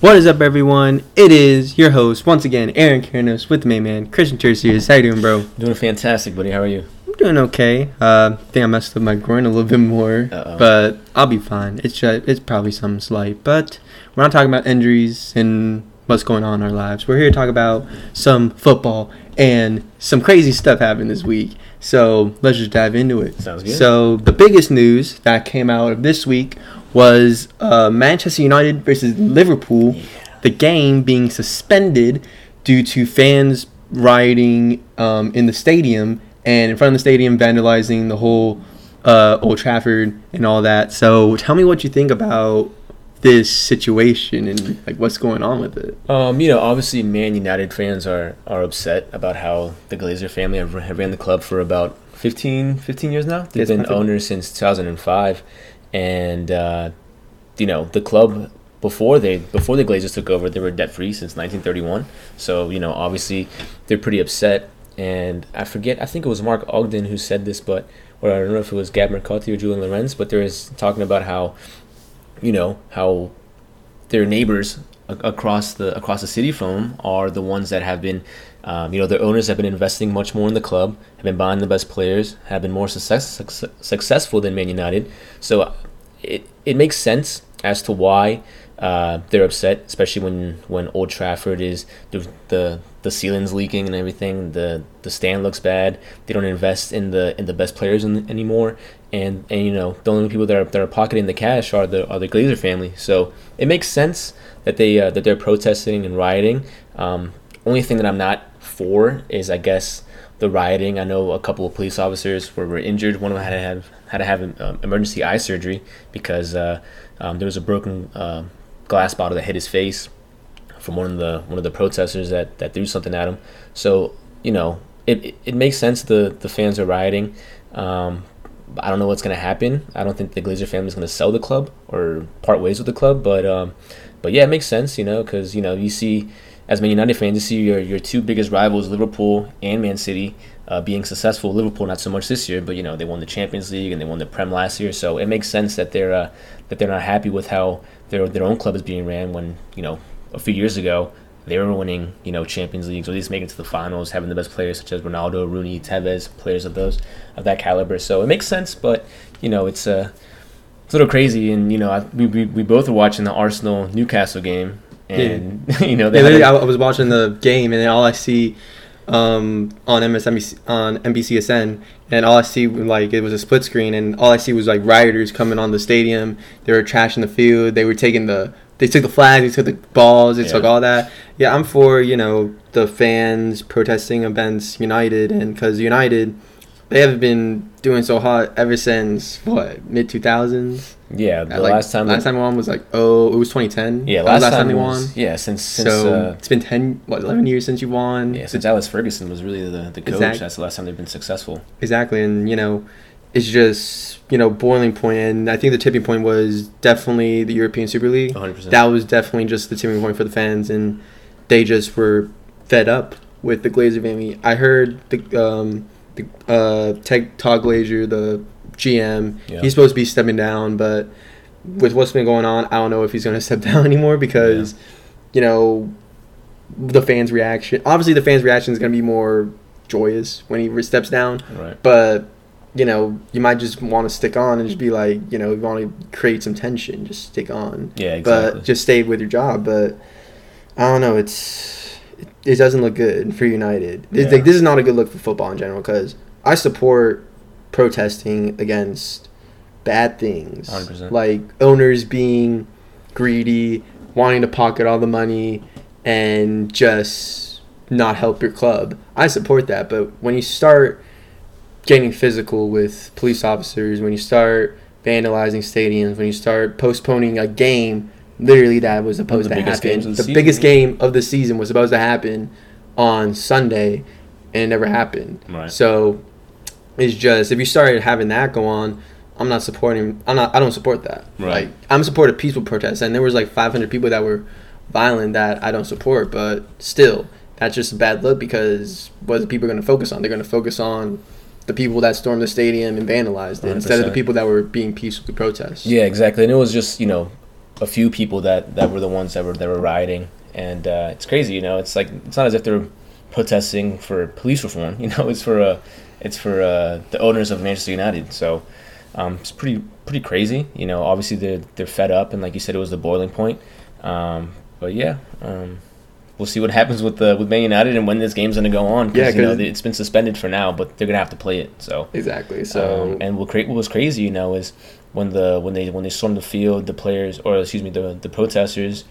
What is up, everyone? It is your host, once again, Aaron Kiernos with the main man, Cristian Tercius. How you doing, bro? Doing fantastic, buddy. How are you? I'm doing okay. Uh, I think I messed up my groin a little bit more, Uh-oh. but I'll be fine. It's just, it's probably something slight, but we're not talking about injuries and what's going on in our lives. We're here to talk about some football and some crazy stuff happened this week. So let's just dive into it. Sounds good. So the biggest news that came out of this week was uh, Manchester United versus Liverpool. The game being suspended due to fans rioting um, in the stadium and in front of the stadium, vandalizing the whole uh, Old Trafford and all that. So tell me what you think about this situation and like what's going on with it. Um, you know, obviously, Man United fans are are upset about how the Glazer family have, have ran the club for about 15, 15 years now. They've Yes, been owners since 2005, and uh, you know, the club before they before the Glazers took over, they were debt free since 1931. So you know, obviously, they're pretty upset. And I forget, I think it was Mark Ogden who said this, but or I don't know if it was Gab Marcotti or Julien Laurens, but there is talking about how, you know, how their neighbors across the across the city from them are the ones that have been, um, you know, their owners have been investing much more in the club, have been buying the best players, have been more success, success, successful than Man United. So uh, it it makes sense as to why uh, they're upset, especially when when Old Trafford is the the the ceiling's leaking and everything. The the stand looks bad. They don't invest in the in the best players in, anymore. And, and you know the only people that are, that are pocketing the cash are the are the Glazer family. So it makes sense that they uh, that they're protesting and rioting. Um, only thing that I'm not for is I guess the rioting. I know a couple of police officers were, were injured. One of them had to have had to have um, emergency eye surgery because uh, um, there was a broken uh, glass bottle that hit his face from one of the one of the protesters that, that threw something at him. So you know it, it, it makes sense the the fans are rioting. Um, I don't know what's gonna happen. I don't think the Glazer family is gonna sell the club or part ways with the club. But um, but yeah, it makes sense, you know, because you know you see as Man United fans, you see your your two biggest rivals, Liverpool and Man City, uh, being successful. Liverpool not so much this year, but you know they won the Champions League and they won the Prem last year, so it makes sense that they're uh, that they're not happy with how their their own club is being ran. When you know a few years ago they were winning, you know, Champions Leagues or at least making it to the finals, having the best players such as Ronaldo, Rooney, Tevez, players of those of that caliber. So it makes sense, but you know it's uh, it's a little crazy. And you know I, we, we we both were watching the Arsenal Newcastle game, and you know they Yeah, a- I, was watching the game, and then all I see um, on MSNBC on NBCSN, and all I see like it was a split screen, and all I see was like rioters coming on the stadium. They were trashing the field. They were taking the they took the flags, they took the balls, they took all that. Yeah, I'm for you know the fans protesting against United, and because United. They haven't been doing so hot ever since what mid two thousands. yeah the Like, last time last time we won was like oh it was twenty ten. yeah was last, time, they it won. yeah since since so uh, it's been ten, what, eleven years since you won. yeah since Alex Ferguson was really the the coach. That's the last time they've been successful. Exactly, and you know, it's just you know boiling point, and I think the tipping point was definitely the European Super League. 100. percent That was definitely just the tipping point for the fans, and they just were fed up with the Glazer family. I heard the um the uh Teg Todd Glazer, the GM, Yeah. he's supposed to be stepping down, but with what's been going on, I don't know if he's going to step down anymore because you know the fans' reaction. Obviously, the fans' reaction is going to be more joyous when he steps down, Right. but you know you might just want to stick on and just be like, you know, you want to create some tension, just stick on, Yeah. Exactly. but just stay with your job. But I don't know, it's it, doesn't look good for United. Yeah. like this is not a good look for football in general because I support protesting against bad things, 100%. like owners being greedy, wanting to pocket all the money, and just not help your club. I support that, but when you start getting physical with police officers, when you start vandalizing stadiums, when you start postponing a game, literally that was supposed the to biggest happen. games The, of the season, biggest game of the season was supposed to happen on Sunday, and it never happened. Right. So it's just if you started having that go on, I'm not supporting. I'm not. I don't support that. Right. Like I'm support of peaceful protests, and there was like 500 people that were violent that I don't support. But still, that's just a bad look because what are the people going to focus on? They're going to focus on the people that stormed the stadium and vandalized it instead of the people that were being peacefully protest. Yeah, exactly. And it was just, you know, a few people that, that were the ones that were that were rioting, and uh, it's crazy. You know, it's like it's not as if they're protesting for police reform. You know, it's for uh, it's for uh, the owners of Manchester United. So um, it's pretty pretty crazy. You know, obviously they're they're fed up, and like you said, it was the boiling point. Um, but yeah, um, we'll see what happens with the with Man United and when this game's going to go on. Yeah, you know 'cause- it's been suspended for now, but they're going to have to play it. So Exactly. So um, and what, cra- what was crazy, you know, is when the when they when they stormed the field, the players or excuse me, the the protesters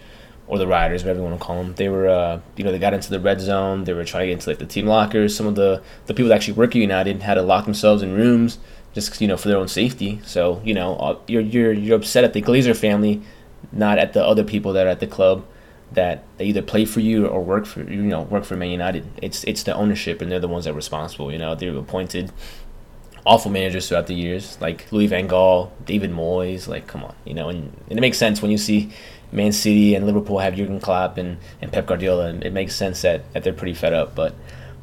or the riders, whatever you want to call them, they were uh, you know they got into the red zone. They were trying to get into like the team lockers. Some of the the people that actually work at United had to lock themselves in rooms just you know for their own safety. So you know uh, you're you're you're upset at the Glazer family, not at the other people that are at the club that they either play for you or work for you know work for Man United. It's it's the ownership and they're the ones that are responsible. You know they're appointed awful managers throughout the years, like Louis Van Gaal, David Moyes. Like, come on, you know, and, and it makes sense when you see Man City and Liverpool have Jurgen Klopp and, and Pep Guardiola, and it makes sense that, that they're pretty fed up. But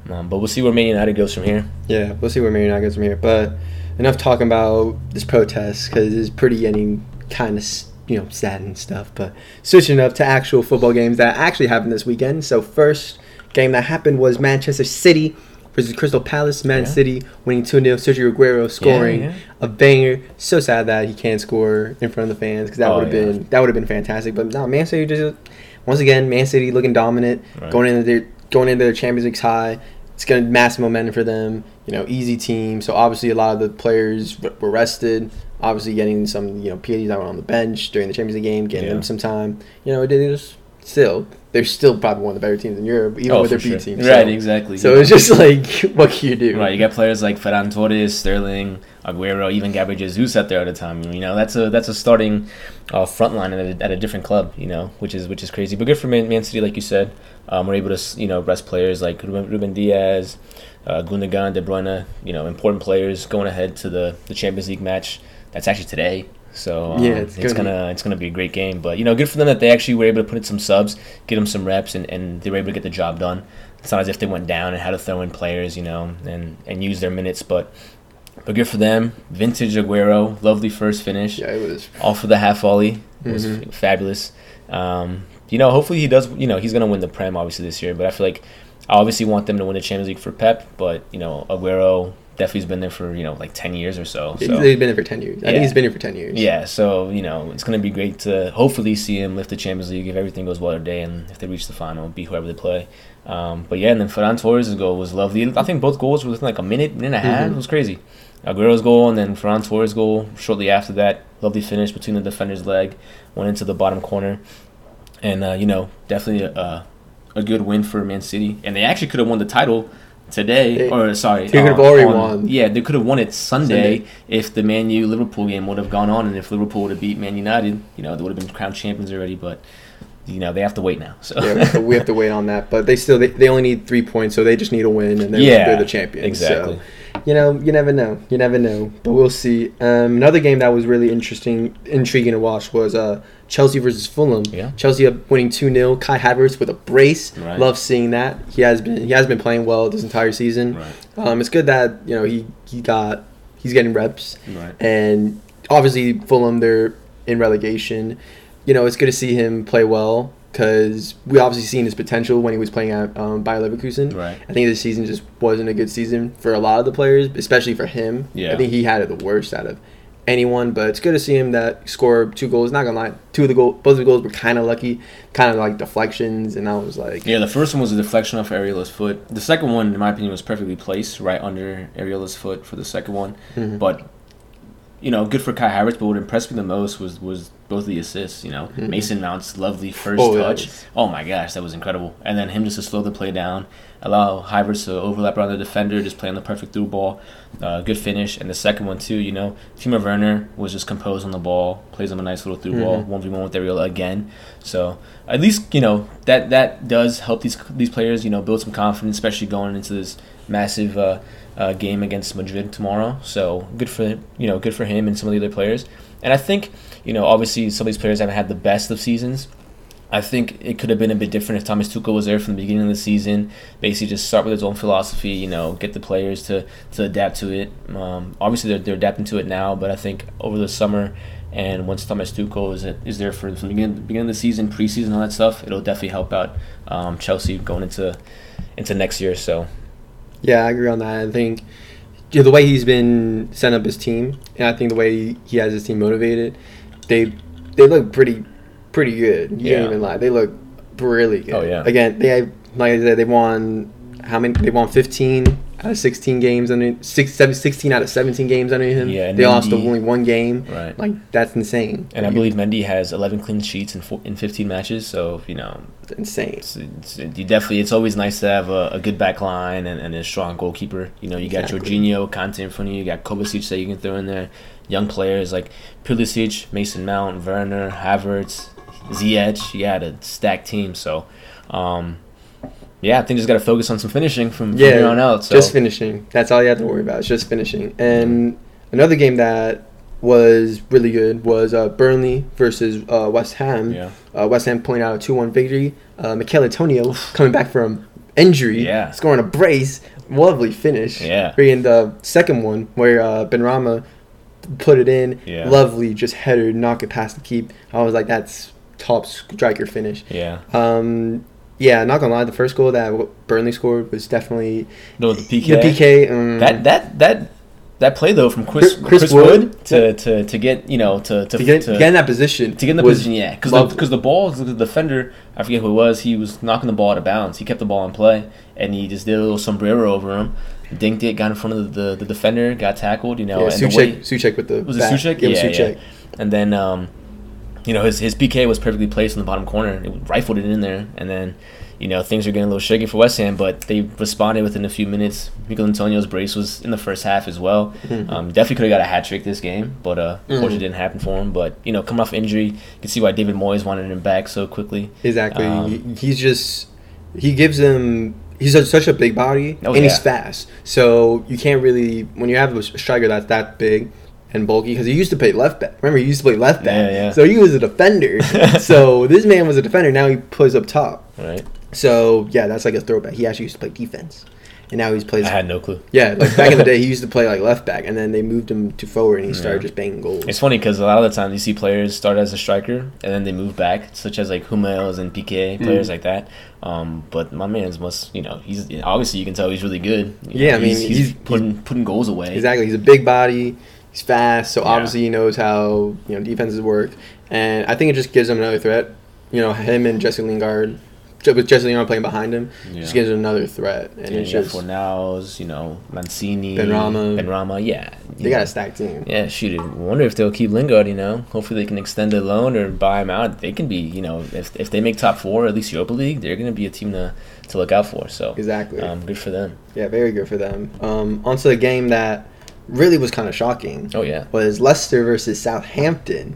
um, but we'll see where Man United goes from here. yeah, we'll see where Man United goes from here. But enough talking about this protest because it's pretty getting kind of you know sad and stuff. But switching up to actual football games that actually happened this weekend. So first game that happened was Manchester City versus Crystal Palace. Man Yeah. City winning 2 0. Sergio Aguero scoring yeah. a banger. So sad that he can't score in front of the fans because that Oh, would have yeah. been that would have been fantastic. But no, Man City just once again Man City looking dominant, Right. going into their going into their Champions League high. It's gonna massive momentum for them. You know, easy team. So obviously a lot of the players were rested. Obviously getting some you know PADs that were on the bench during the Champions League game, getting Yeah. them some time. You know, it is still they're still probably one of the better teams in Europe, even Oh, with their B sure. team. Right, So, exactly. so it's just like, what can you do? Right, you got players like Ferran Torres, Sterling, Aguero, even Gabriel Jesus out there at a time. You know, that's a that's a starting uh, front line at a, at a different club. You know, which is which is crazy. But good for Man, Man City, like you said. Um, we're able to you know rest players like Ruben, Ruben Dias, uh, Gundogan, De Bruyne. You know, important players going ahead to the, the Champions League match. That's actually today. So um, Yeah, it's it's, gonna gonna it's gonna be a great game. But you know, good for them that they actually were able to put in some subs, get them some reps, and, and they were able to get the job done. It's not as if they went down and had to throw in players, you know, and and use their minutes. But but good for them. Vintage Aguero, lovely first finish. Yeah, it was. Off of the half volley It was Mhm. f- fabulous. Um, you know, hopefully he does. You know, he's gonna win the Prem obviously this year. But I feel like I obviously want them to win the Champions League for Pep. But you know, Aguero definitely has been there for you know like ten years or so. He's So He's been there for ten years. I Yeah. think he's been here for ten years. yeah, so you know it's gonna be great to hopefully see him lift the Champions League if everything goes well today and if they reach the final, be whoever they play. Um, but yeah, and then Ferran Torres' goal was lovely. I think both goals were within like a minute, minute and a half. Mhm. It was crazy. Aguero's goal and then Ferran Torres' goal shortly after that. Lovely finish between the defender's leg, went into the bottom corner, and uh, you know definitely a, a good win for Man City. And they actually could have won the title today, They- or sorry, they could have uh, already on- won. Yeah, they could have won it Sunday, Sunday. if the Man U Liverpool game would have gone on, and if Liverpool would have beat Man United, you know they would have been crowned champions already. But you know they have to wait now. So yeah, we have to- we have to wait on that. But they still they, they only need three points, so they just need a win, and then Yeah, they're the champions. exactly. So, you know, you never know. You never know. But we'll see. Um, another game that was really interesting, intriguing to watch was uh, Chelsea versus Fulham. Yeah. Chelsea winning two 0 Kai Havertz with a brace. Right. Love seeing that. He has been he has been playing well this entire season. right, Um, it's good that you know he he got he's getting reps. right, And obviously, Fulham, they're in relegation. You know, it's good to see him play well because we obviously seen his potential when he was playing at um, Bayer Leverkusen. right. I think this season just wasn't a good season for a lot of the players, especially for him. Yeah. I think he had it the worst out of anyone, but it's good to see him that score two goals. Not gonna lie, two of the goals, both of the goals were kind of lucky, kind of like deflections, and I was like, Yeah, the first one was a deflection off Areola's foot. The second one, in my opinion, was perfectly placed right under Areola's foot for the second one. Mhm. But you know, good for Kai Havertz. But what impressed me the most was was both the assists. You know, Mhm. Mason Mount's lovely first Oh, touch. was- Oh my gosh, that was incredible. And then him just to slow the play down, allow Havertz to overlap around the defender, just play on the perfect through ball. Uh, good finish. And the second one too. You know, Timo Werner was just composed on the ball, plays him a nice little through ball, Mhm. one v one with Areola again. So at least you know that that does help these these players. You know, build some confidence, especially going into this massive. Uh, uh, game against Madrid tomorrow. So good for you know good for him and some of the other players. And I think you know obviously some of these players haven't had the best of seasons. I think it could have been a bit different if Thomas Tuchel was there from the beginning of the season. Basically, just start with his own philosophy. You know, get the players to, to adapt to it. Um, obviously, they're, they're adapting to it now, but I think over the summer And once Thomas Tuchel is is there for the beginning, beginning of the season, preseason, all that stuff, it'll definitely help out um, Chelsea going into into next year. So Yeah, I agree on that. I think the way he's been setting up his team, and I think the way he has his team motivated, they they look pretty pretty good. You Yeah. can't even lie. They look really good. Oh, yeah. Again, they have, like I said, they won how many? They won 15 out of 16 games under six, seven, 16 out of 17 games under him. Yeah, they lost only one game. Right. Like that's insane. and I believe Mendy has 11 clean sheets in four, in 15 matches. So you know It's insane. it's, it's, you definitely it's always nice to have a, a good back line and, and a strong goalkeeper. You know, you got Exactly. Jorginho, Kanté in front of you, you got Kovacic that you can throw in there. Young players like Pulisic, Mason Mount, Werner, Havertz, Ziyech. You had a stacked team. So, um, yeah, I think just got to focus on some finishing from, from Yeah, here on out. So just finishing. That's all you have to worry about. It's just finishing. And another game that was really good was uh, Burnley versus uh, West Ham. Yeah. Uh, West Ham pulling out a 2 1 victory. Uh, Michail Antonio coming back from injury, Yeah. scoring a brace. Lovely finish. Yeah. Bringing the second one where uh, Benrahma put it in. Yeah. Lovely, just header, knock it past the keep. I was like, that's top striker finish. yeah, Um, yeah, not gonna lie, the first goal that Burnley scored was definitely no the PK. the PK. Um, That that that that play though from Chris Chris- Chris Wood? Wood, to, to, to get you know to to, to get, to, get in that position. to get in the position, yeah, because because the, ball, the defender, I forget who it was, he was knocking the ball out of bounds. He kept the ball in play, and he just did a little sombrero over him, dinked it, got in front of the, the, defender, got tackled, you know. yeah, and the Souček, way, Souček with the was it back. Souček? Yeah, it was Yeah, and then um, you know his his PK was perfectly placed in the bottom corner. It rifled it in there, and then you know things are getting a little shaky for West Ham, but they responded within a few minutes. Michail Antonio's brace was in the first half as well. Mhm. Um, definitely could have got a hat trick this game, but uh, Mhm. unfortunately didn't happen for him. But you know, coming off injury, you can see why David Moyes wanted him back so quickly. Exactly. Um, he's just he gives them. He's such a big body, Oh, and he's fast. So you can't really when you have a striker that's that big and bulky because he used to play left back. Remember, he used to play left back. Yeah, yeah. So he was a defender. so this man was a defender. Now he plays up top. Right? So yeah, that's like a throwback. He actually used to play defense, and now he's plays. I had no clue. Yeah, like back in the day, he used to play like left back, and then they moved him to forward, and he started Yeah. just banging goals. It's funny because a lot of the time you see players start as a striker and then they move back, such as like Hummels and PK players Mm. like that. Um, but my man's must, you know, he's obviously you can tell he's really good. You Yeah, know, I mean, he's, he's, he's- putting putting goals away. Exactly, he's a big body, he's fast, so Yeah. obviously he knows how you know defenses work, and I think it just gives him another threat. You know, him and Jesse Lingard, with Jesse Lingard playing behind him, Yeah. just gives him another threat, and And it's you just Fornals, you know, Lanzini, Benrahma. Benrahma, yeah. they you got a stacked team. Yeah, shoot. I wonder if they'll keep Lingard. You know, hopefully they can extend the loan or buy him out. They can be, you know, if, if they make top four, at least Europa League, they're going to be a team to, to look out for. So Exactly. um, good for them. Yeah, very good for them. Um, onto the game that really was kind of shocking. Oh yeah, was Leicester versus Southampton.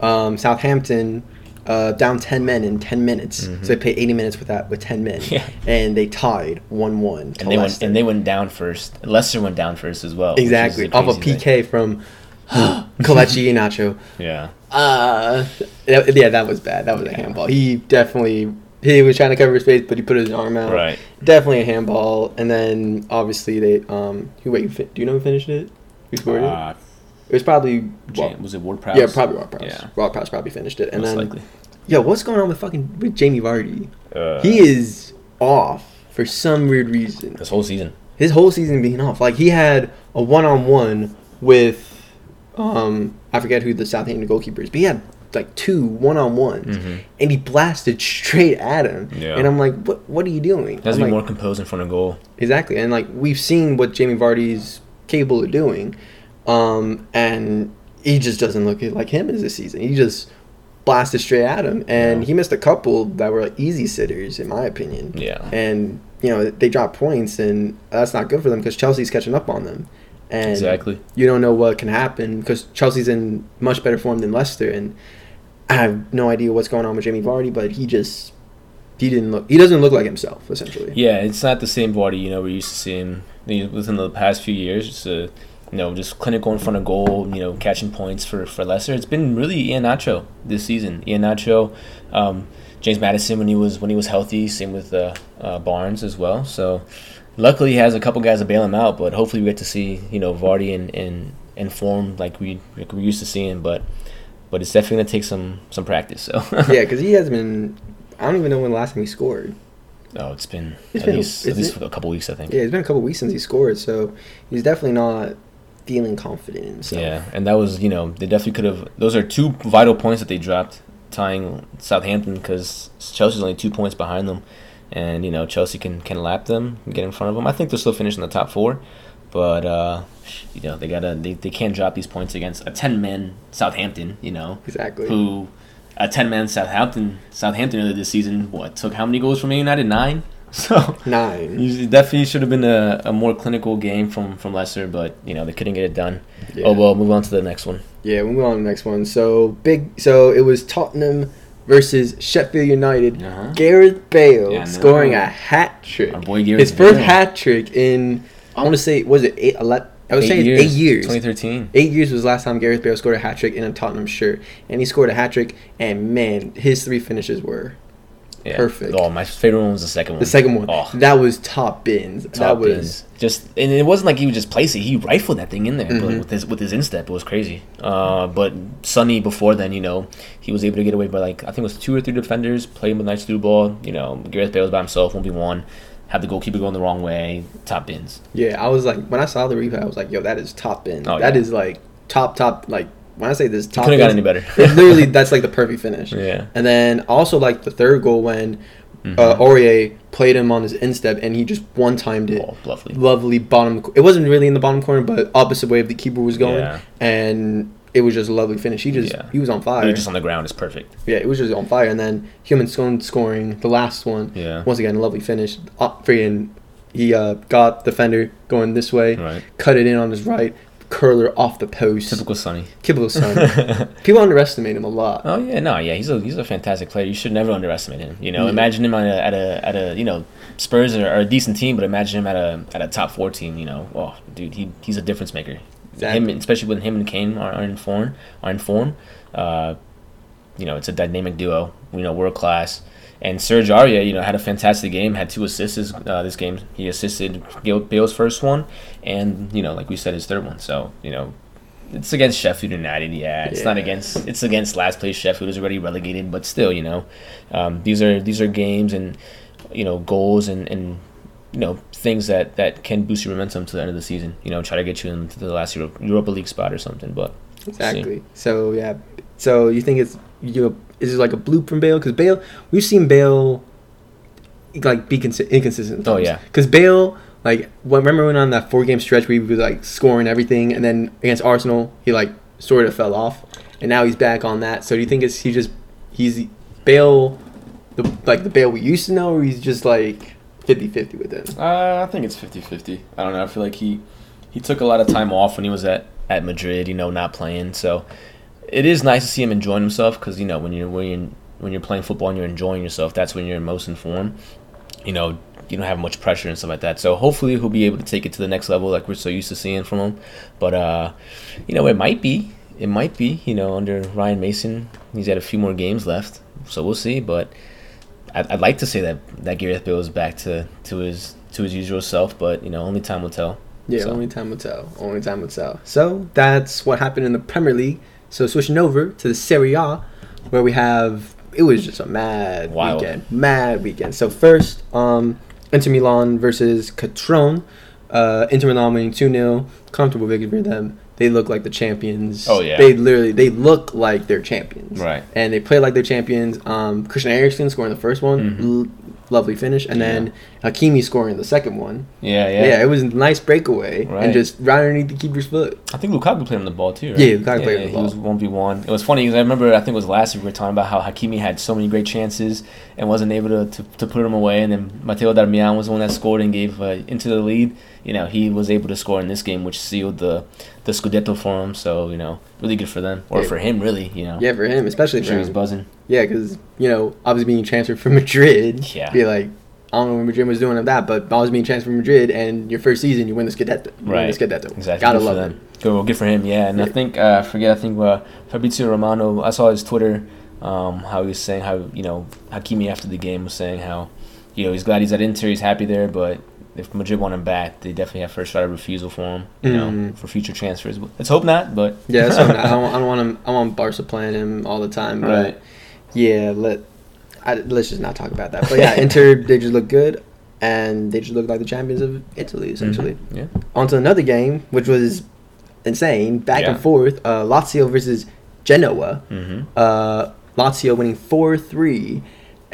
Um, Southampton uh, down ten men in ten minutes, Mhm. so they played eighty minutes with that with ten men, Yeah. and they tied one one. and they went and they went down first. Leicester went down first as well. exactly off a crazy thing. PK from Kelechi Iheanacho. Yeah, Uh, yeah, that was bad. That was a handball. He definitely he was trying to cover his face, but he put his arm out. right. Definitely a handball. And then obviously they um. Who wait? Do you know who finished it? Who scored it? Uh, It was probably. Jam- was it Ward Prowse? Yeah, probably Ward Prowse. Yeah. Ward Prowse probably finished it. And Most then, likely. yo, what's going on with fucking with Jamie Vardy? Uh, he is off for some weird reason. this whole season. His whole season being off. Like he had a one on one with, um, I forget who the Southampton goalkeeper is, but he had like two one on ones, Mhm. and he blasted straight at him. Yeah. And I'm like, what? What are you doing? Has to be like, more composed in front of goal. Exactly, and like we've seen what Jamie Vardy's capable of doing, um, and he just doesn't look like him as this season. He just blasted straight at him, and Yeah. he missed a couple that were like easy sitters, in my opinion. Yeah. And you know they drop points, and that's not good for them because Chelsea's catching up on them, and Exactly. you don't know what can happen because Chelsea's in much better form than Leicester, and I have no idea what's going on with Jamie Vardy, but he just he didn't look he doesn't look like himself essentially. Yeah, it's not the same Vardy you know we're used to seeing you know, within the past few years. It's a, you know, just clinical in front of goal, you know, catching points for, for Leicester. It's been really Iheanacho this season. Iheanacho, um, James Maddison when he was when he was healthy. Same with uh, uh, Barnes as well. So luckily he has a couple guys to bail him out. But hopefully we get to see you know Vardy in in, in form like we like we're used to seeing. But but it's definitely gonna take some some practice. So yeah, because he has been. I don't even know when the last time he scored. oh, it's been It's at been- least at least it- a couple weeks, I think. Yeah, it's been a couple weeks since he scored, so he's definitely not feeling confident in himself. Yeah, and that was you know they definitely could have. Those are two vital points that they dropped, tying Southampton because Chelsea's only two points behind them, and you know Chelsea can can lap them, and get in front of them. I think they'll still finish in the top four, but uh, you know they gotta they, they can't drop these points against a ten man Southampton. You know Exactly. who a ten man Southampton Southampton earlier this season what took how many goals from Man United nine. So Nine. you definitely should have been a, a more clinical game from from Leicester, but you know they couldn't get it done. Yeah. Oh well, move on to the next one. Yeah, we'll move on to the next one. So big. So it was Tottenham versus Sheffield United. Uh-huh. Gareth Bale Yeah, scoring a hat trick. Our boy Gareth His first hat trick in I want to say was it eight? ele- I was saying eight years. 2013. Eight years was the last time Gareth Bale scored a hat trick in a Tottenham shirt, and he scored a hat trick. And man, his three finishes were Yeah. Perfect. Oh, my favorite one was the second one. the second one. Oh, That was top bins. that was bins. just, and it wasn't like he would just place it. He rifled that thing in there, but Mhm. with his with his instep, it was crazy. Uh, but Sonny before then, you know, he was able to get away by like I think it was two or three defenders, playing a nice through ball. You know, Gareth Bale was by himself, one v one. Had the goalkeeper going the wrong way, top bins. Yeah, I was like, when I saw the replay, I was like, yo, that is top bin. Oh, That yeah. is like top, top. Like when I say this, top. Couldn't have got any better. literally that's like the perfect finish. Yeah. And then also like the third goal when Mhm. uh, Aurier played him on his instep and he just one timed it. Oh, lovely. Lovely bottom. It wasn't really in the bottom corner, but opposite way of the keeper was going, Yeah. and it was just a lovely finish. He just Yeah. he was on fire. just on the ground is perfect. yeah, it was just on fire. And then Heung-min Son scoring the last one. Yeah. Once again, a lovely finish. Up freaking, he uh, got defender going this way, Right. cut it in on his right, curler off the post. Typical Sonny. Kibble son. People underestimate him a lot. Oh yeah, no, yeah, he's a he's a fantastic player. You should never underestimate him. You know, Yeah. imagine him on a, at a at a you know Spurs are, are a decent team, but imagine him at a at a top four team. You know, oh dude, he he's a difference maker. Exactly. Him, especially when him and Kane are, in form, are in form. Uh, you know, it's a dynamic duo. You know, world class. And Serge Aurier, you know, had a fantastic game. Had two assists uh, this game. He assisted Gil- Bale's first one, and you know, like we said, his third one. So you know, it's against Sheffield United. Yeah, it's not against. It's against last place Sheffield is already relegated, but still, you know, um, these are these are games and you know goals and and you know things that that can boost your momentum to the end of the season. You know, try to get you into the last Euro- Europa League spot or something. But we'll see. Exactly. So yeah. So you think it's you know, is it like a bloop from Bale? Because Bale, we've seen Bale like be consi- inconsistent. Oh, yeah. Because Bale, like, when, remember when on that four game stretch he was like scoring everything, and then against Arsenal he like sort of fell off, and now he's back on that. So do you think it's he just he's Bale, the like the Bale we used to know, or he's just like 50-50 with him? Uh, I think it's 50-50. I don't know. I feel like he he took a lot of time off when he was at, at Madrid. You know, not playing. So it is nice to see him enjoying himself because you know when you're when you're when you're playing football and you're enjoying yourself, that's when you're most in form. You know, you don't have much pressure and stuff like that. So hopefully he'll be able to take it to the next level like we're so used to seeing from him. But uh, you know, it might be. It might be. You know, under Ryan Mason, he's got a few more games left, so we'll see. But I'd, I'd like to say that that Gareth Bale is back to, to his to his usual self, but you know, only time will tell. Yeah, So- only time will tell. Only time will tell. So that's what happened in the Premier League. So switching over to the Serie A, where we have it was just a mad Wild. weekend, mad weekend. So first, um, Inter Milan versus Crotone. Uh, Inter Milan winning two 0 comfortable victory for them. They look like the champions. Oh, yeah. They literally they look like they're champions. Right. And they play like they're champions. Um, Christian Eriksen scoring the first one, Mhm. l- lovely finish, and then Hakimi scoring the second one. Yeah, Yeah, yeah. it was a nice breakaway Right. and just right underneath the keeper's foot. I think Lukaku played on the ball too. Right? Yeah, Lukaku played on the He ball. was one v one. It was funny because I remember I think it was last year we were talking about how Hakimi had so many great chances and wasn't able to, to, to put them away, and then Matteo Darmian was the one that scored and gave uh, into the lead. You know, he was able to score in this game, which sealed the the Scudetto for him. So you know, really good for them or Yeah. for him, really. You know, Yeah, for him, especially for sure he's him. buzzing. Yeah, because you know, obviously being transferred from Madrid. Yeah. Be like, I don't know what Madrid was doing of that, but I was being transferred from Madrid, and your first season you win the Scudetto. You Right. Win the Scudetto. Exactly. Gotta good love them. Good, well, good for him. Yeah, and I Yeah. think uh, I forget. I think uh, Fabrizio Romano. I saw his Twitter. Um, how he was saying how you know Hakimi after the game was saying how you know, he's glad he's at Inter. He's happy there, but if Madrid want him back, they definitely have first right of refusal for him. You know, Mhm. for future transfers. Let's hope not. But Yeah, so I don't, I don't want him. I want Barca playing him all the time. But Right. yeah, let I, let's just not talk about that. But yeah, Inter they just look good, and they just look like the champions of Italy essentially. Mhm. Yeah. On to another game, which was insane, back Yeah. and forth. Uh, Lazio versus Genoa. Mm-hmm. Uh, Lazio winning four three,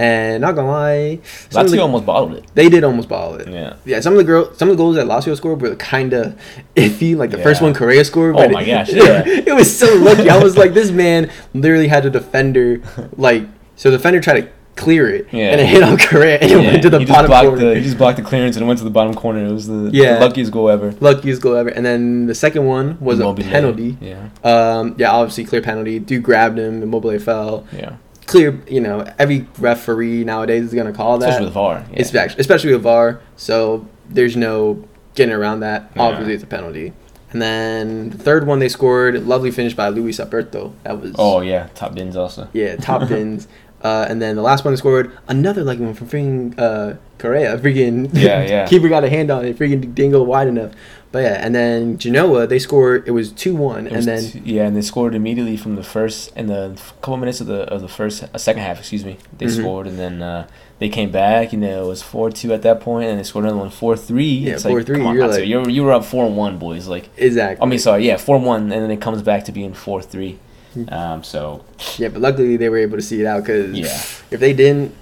and not gonna lie, Lazio the- almost bottled it. they did almost bottle it. Yeah. Yeah, some of the girl, some of the goals that Lazio scored were kind of iffy. Like the first one, Correa scored. Oh my it- gosh, yeah. it was so lucky. I was like, this man literally had a defender, like, so the defender tried to clear it, Yeah. and it hit on Correa, and it Yeah, went to the he just bottom blocked corner. the he just blocked the clearance and it went to the bottom corner. It was the, Yeah. the luckiest goal ever. Luckiest goal ever. And then the second one was Immobile. a penalty. Yeah. Um, yeah, obviously clear penalty. Dude grabbed him, Immobile fell. Yeah. Clear, you know, every referee nowadays is gonna call that. Especially with VAR. Yeah. Actually, especially with VAR. So there's no getting around that. Yeah. Obviously, it's a penalty. And then the third one they scored, lovely finish by Luis Alberto. That was oh yeah, top bins also. yeah, top bins. Uh, and then the last one they scored, another lucky one from freaking uh, Correa. Freaking Yeah, yeah. keeper got a hand on it. Freaking go wide enough. But yeah, and then Genoa they scored. It was two one, and then t- yeah, and they scored immediately from the first and the couple minutes of the of the first uh, second half. Excuse me, they Mhm. scored and then uh, they came back. You know, it was four two at that point, and they scored another one four three. Yeah, it's 4-3, Like, come you're like- you you were up four one, boys. Like exactly. I mean, sorry, yeah, four one, and then it comes back to being four three. Mm. Um, so Yeah, but luckily they were able to see it out because Yeah. if they didn't,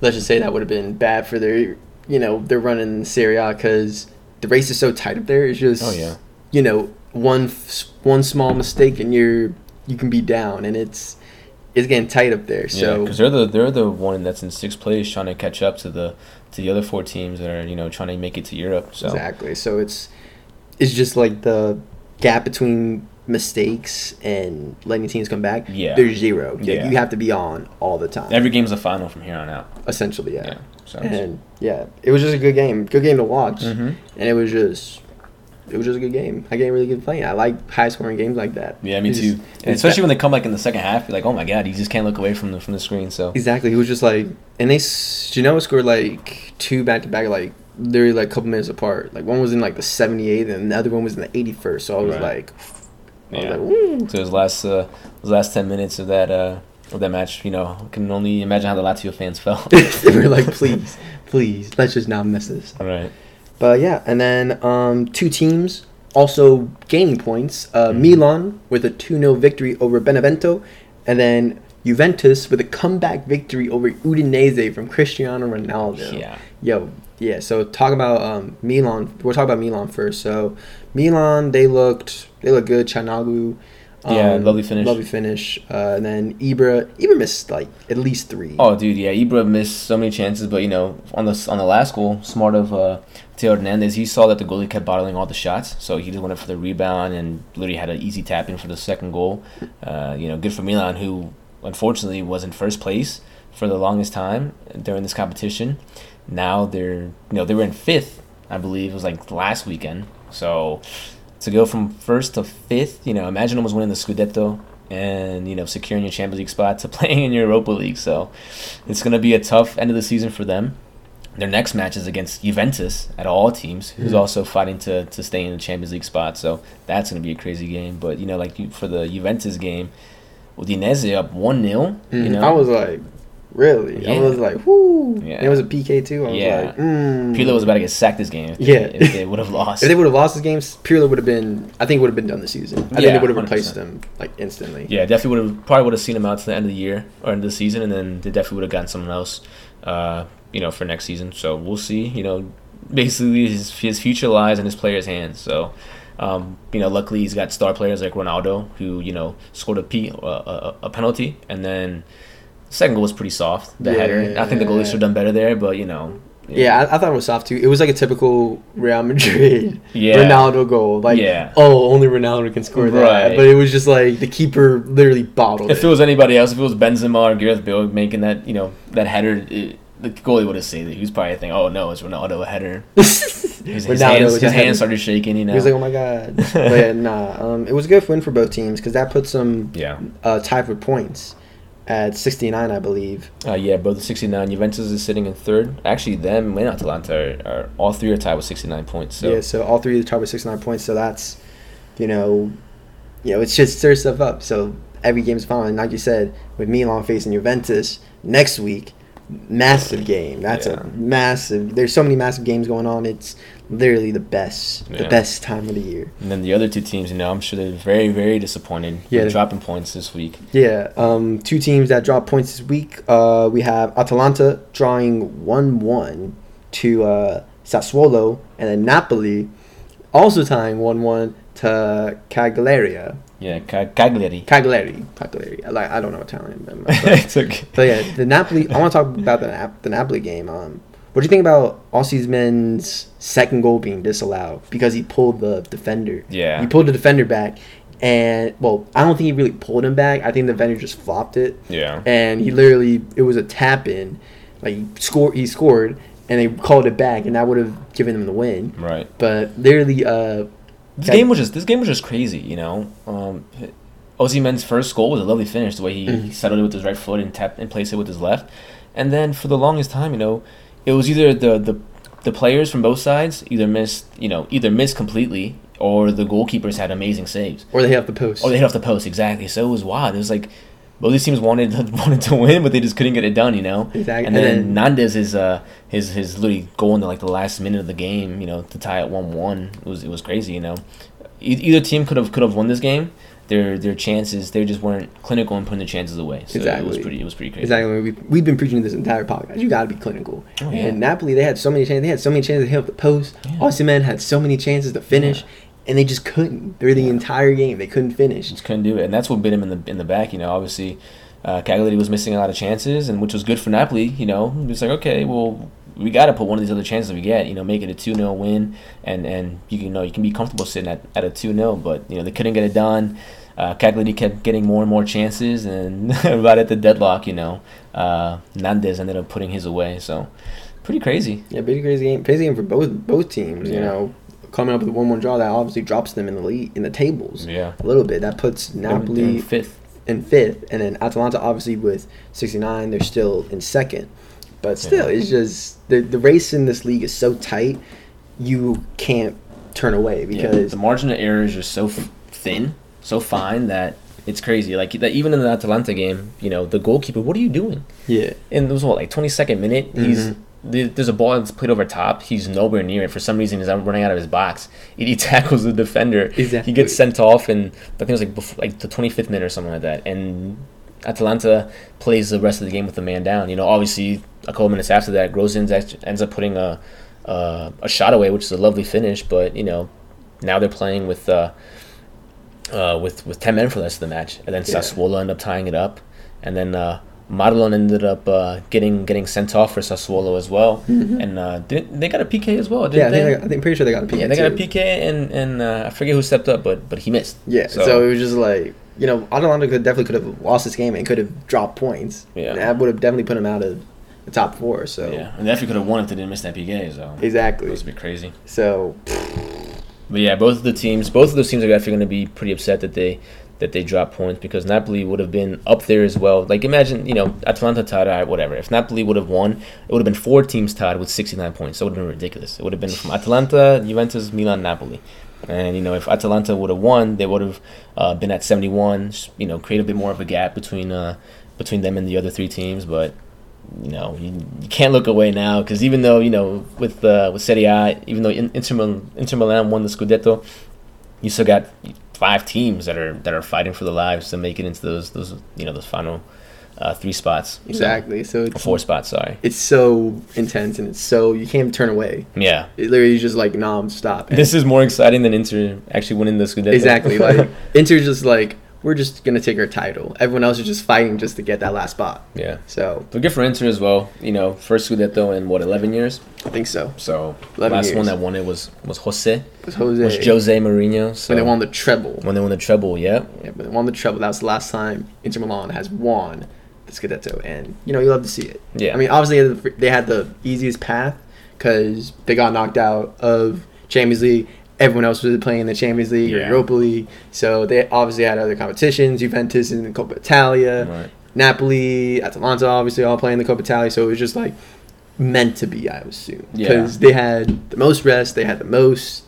let's just say that would have been bad for their, you know, they're running Serie A because the race is so tight up there. It's just, Oh, yeah. you know, one one small mistake and you're you can be down, and it's it's getting tight up there. yeah, So because they're the they're the one that's in sixth place, trying to catch up to the to the other four teams that are you know trying to make it to Europe. So exactly, so it's it's just like the gap between mistakes and letting teams come back. Yeah. there's zero. Yeah. you have to be on all the time. every game's a final from here on out. essentially, Yeah. So And yeah, it was just a good game. Good game to watch. Mhm. And it was just it was just a good game. I get really good playing. I like high scoring games like that. Yeah, me It's too. just- And especially when they come like in the second half, you're like, oh my god, you just can't look away from the from the screen. So Exactly. He was just like and they Genoa scored like two back to back like literally like a couple minutes apart. Like one was in like the 78th and the other one was in the 81st. So I was Right. like I was like. So those last uh, those last ten minutes of that uh, of that match, you know, I can only imagine how the Lazio fans felt. they were like, please, please, let's just not miss this. All right. But yeah, and then um, two teams also gaining points. Uh, Mhm. Milan with a 2 0 victory over Benevento, and then Juventus with a comeback victory over Udinese from Cristiano Ronaldo. Yeah. Yo, yeah. So talk about um, Milan. We'll talk about Milan first. So Milan, they looked they looked good. Calhanoglu. Yeah, lovely finish. Lovely finish. Uh, and then Ibra. Ibra missed like at least three. Oh, dude, yeah, Ibra missed so many chances, but you know, on the on the last goal, smart of uh, Theo Hernandez, he saw that the goalie kept bottling all the shots, so he just went up for the rebound and literally had an easy tap in for the second goal. Uh, you know, good for Milan, who unfortunately was in first place for the longest time during this competition. Now they're, you know, they were in fifth, I believe, it was like last weekend. So to go from first to fifth, you know, imagine almost winning the Scudetto and, you know, securing your Champions League spot to playing in your Europa League. So it's going to be a tough end of the season for them. Their next match is against Juventus at all teams, who's Mhm. also fighting to, to stay in the Champions League spot. So that's going to be a crazy game. But, you know, like for the Juventus game, Udinese up 1 0. You Mhm. know, I was like, really? I was like, whoo. Yeah. And it was a PK too. I was Yeah. like, mm. Pirlo was about to get sacked this game if, Yeah. if they would have lost. If they would have lost this game, Pirlo would have been. I think would have been done this season. I think Yeah, they would have 100%. replaced him like instantly. Yeah, definitely would have probably would have seen him out to the end of the year or end of the season, and then they definitely would have gotten someone else, uh, you know, for next season. So we'll see. You know, basically his his future lies in his players' hands. So. Um, you know, luckily he's got star players like Ronaldo, who you know scored a, P, uh, a, a penalty, and then the second goal was pretty soft. The header, I think the goalie should have done better there, but you know, Yeah, I, I thought it was soft too. It was like a typical Real Madrid Yeah. Ronaldo goal. Like, Yeah. oh, only Ronaldo can score that. Right. But it was just like the keeper literally bottled If it. it was anybody else, if it was Benzema or Gareth Bale making that, you know, that header, it, the goalie would have saved it. He was probably thinking, "Oh no, it's Ronaldo a header." His, his Ronaldo hands, his hands started shaking. You know. He was like, oh my god. but yeah, nah. Um, it was a good win for both teams because that puts them yeah. uh, tied for points. At 69, I believe. Uh, yeah, both 69. Juventus is sitting in third. Actually, them and Atalanta are, are all three are tied with 69 points. So Yeah, so all three are tied with 69 points. So that's, you know, you know, it's just stir stuff up. So every game's fun. And like you said, with Milan facing Juventus next week, massive game. That's Yeah. a massive. There's so many massive games going on. It's literally the best, the best time of the year. and then the other two teams, you know, I'm sure they're very very disappointed. Yeah. Yeah, dropping points this week. Yeah, um, two teams that dropped points this week. Uh, we have Atalanta drawing one-one to uh, Sassuolo, and then Napoli also tying one-one to Cagliari. Yeah, Ca- Cagliari. Cagliari, Cagliari. I like I don't know Italian. but- it's okay. But yeah, the Napoli. I want to talk about the Nap- the Napoli game. Um, what do you think about Osimhen's second goal being disallowed because he pulled the defender? Yeah. he pulled the defender back, and well, I don't think he really pulled him back. I think the defender just flopped it, Yeah. and he literally it was a tap in, like he scored. He scored, and they called it back, and that would have given them the win. Right. But literally, uh, This game was just this game was just crazy, you know. Um, Osimhen's first goal was a lovely finish, the way he, Mhm. he settled it with his right foot and tapped and placed it with his left. And then for the longest time, you know, it was either the the the players from both sides either missed, you know, either missed completely or the goalkeepers had amazing saves. or they hit off the post. Or they hit off the post exactly. So it was wild. It was like both these teams wanted wanted to win, but they just couldn't get it done. You know. Exactly. And And then Nandez is uh his his literally goal in the, like the last minute of the game. You know to tie at one one. It was it was crazy. You know, e- either team could have could have won this game. Their their chances they just weren't clinical in putting their chances away. So it was pretty it was pretty crazy. Exactly. We, we've been preaching this entire podcast. You got to be clinical. Oh, yeah. And Napoli, they had so many chances. They had so many chances to hit up the post. Yeah. Osimhen had so many chances to finish, Yeah. And they just couldn't. Through the entire game, they couldn't finish. just couldn't do it, and that's what bit him in the in the back. You know, obviously, uh, Cagliari was missing a lot of chances, and which was good for Napoli. You know, it's like okay, well, we got to put one of these other chances we get. You know, make it a two 0 win, and and you can you know you can be comfortable sitting at, at a two 0 but you know they couldn't get it done. Uh, Cagliari kept getting more and more chances, and right at the deadlock, you know, uh, Nandez ended up putting his away. So, pretty crazy. Yeah, pretty crazy game. Crazy game for both both teams. You Yeah. know, coming up with a one-one draw that obviously drops them in the lead in the tables Yeah, a little bit. That puts they're in Napoli fifth. in fifth, and then Atalanta obviously with 69, they're still in second. But still, Yeah. it's just the the race in this league is so tight, you can't turn away Yeah, because the margin of error is just so thin, so fine that it's crazy. Like that, even in the Atalanta game, you know, the goalkeeper, what are you doing? yeah, in this what like 22nd minute he's Mhm. there- there's a ball that's played over top. He's nowhere near it. For some reason he's running out of his box. He, tackles the defender. Exactly. he gets sent off and I think it was like before, like the 25th minute or something like that. And Atalanta plays the rest of the game with the man down. You know obviously a couple minutes after that Gosens ends up putting a uh, a shot away which is a lovely finish. But you know now they're playing with uh, uh, with with 10 men for the rest of the match. And then Yeah. Sassuolo end up tying it up. And then uh, Marlon ended up uh, getting getting sent off for Sassuolo as well, and uh, didn't, they got a PK as well, Mm-hmm. yeah. I didn't think, they? I think pretty sure they got a PK. yeah, they got a. PK, and and uh, I forget who stepped up, but but he missed. Yeah, so, So- it was just like you know, Atalanta could definitely could have lost this game and could have dropped points. Yeah. That would have definitely put them out of the top four. So Yeah, and they actually could have won if they didn't miss that PK. So it exactly. was a bit crazy. So But yeah, both of the teams, both of those teams are definitely going to be pretty upset that they that they dropped points because Napoli would have been up there as well. Like imagine, you know, Atalanta tied, right, whatever. If Napoli would have won, it would have been four teams tied with 69 points. That would have been ridiculous. It would have been from Atalanta, Juventus, Milan, Napoli. And you know, if Atalanta would have won, they would have uh, been at 71. You know, create a bit more of a gap between uh, between them and the other three teams. But you know, you, you can't look away now because even though you know with uh, with Serie A, even though Inter, Inter Milan won the Scudetto, you still got five teams that are that are fighting for their lives to make it into those those you know those final uh, three spots. Exactly. So it's four spots. Sorry. it's so intense and it's so you can't turn away. Yeah. It literally is just like nom stop. This is more exciting than Inter actually winning the Scudetto. exactly like Inter's just like we're just gonna take our title. Everyone else is just fighting just to get that last spot. yeah. So But good for Inter as well. You know, first Scudetto in what eleven years. I think so. So 11 last one that won it was was Jose It was Jose. was Jose Mourinho. So when they won the treble. when they won the treble. Yeah. Yeah, but they won the treble. That was the last time Inter Milan has won the Scudetto, and you know you love to see it. Yeah. I mean, obviously they had the- they had the easiest path because they got knocked out of Champions League. Everyone else was playing in the Champions League or Europa League, so they obviously had other competitions, Juventus in the Coppa Italia. Right. Napoli, Atalanta, obviously all playing the Coppa Italia, so it was just like meant to be, I assume, Yeah. because they had the most rest, they had the most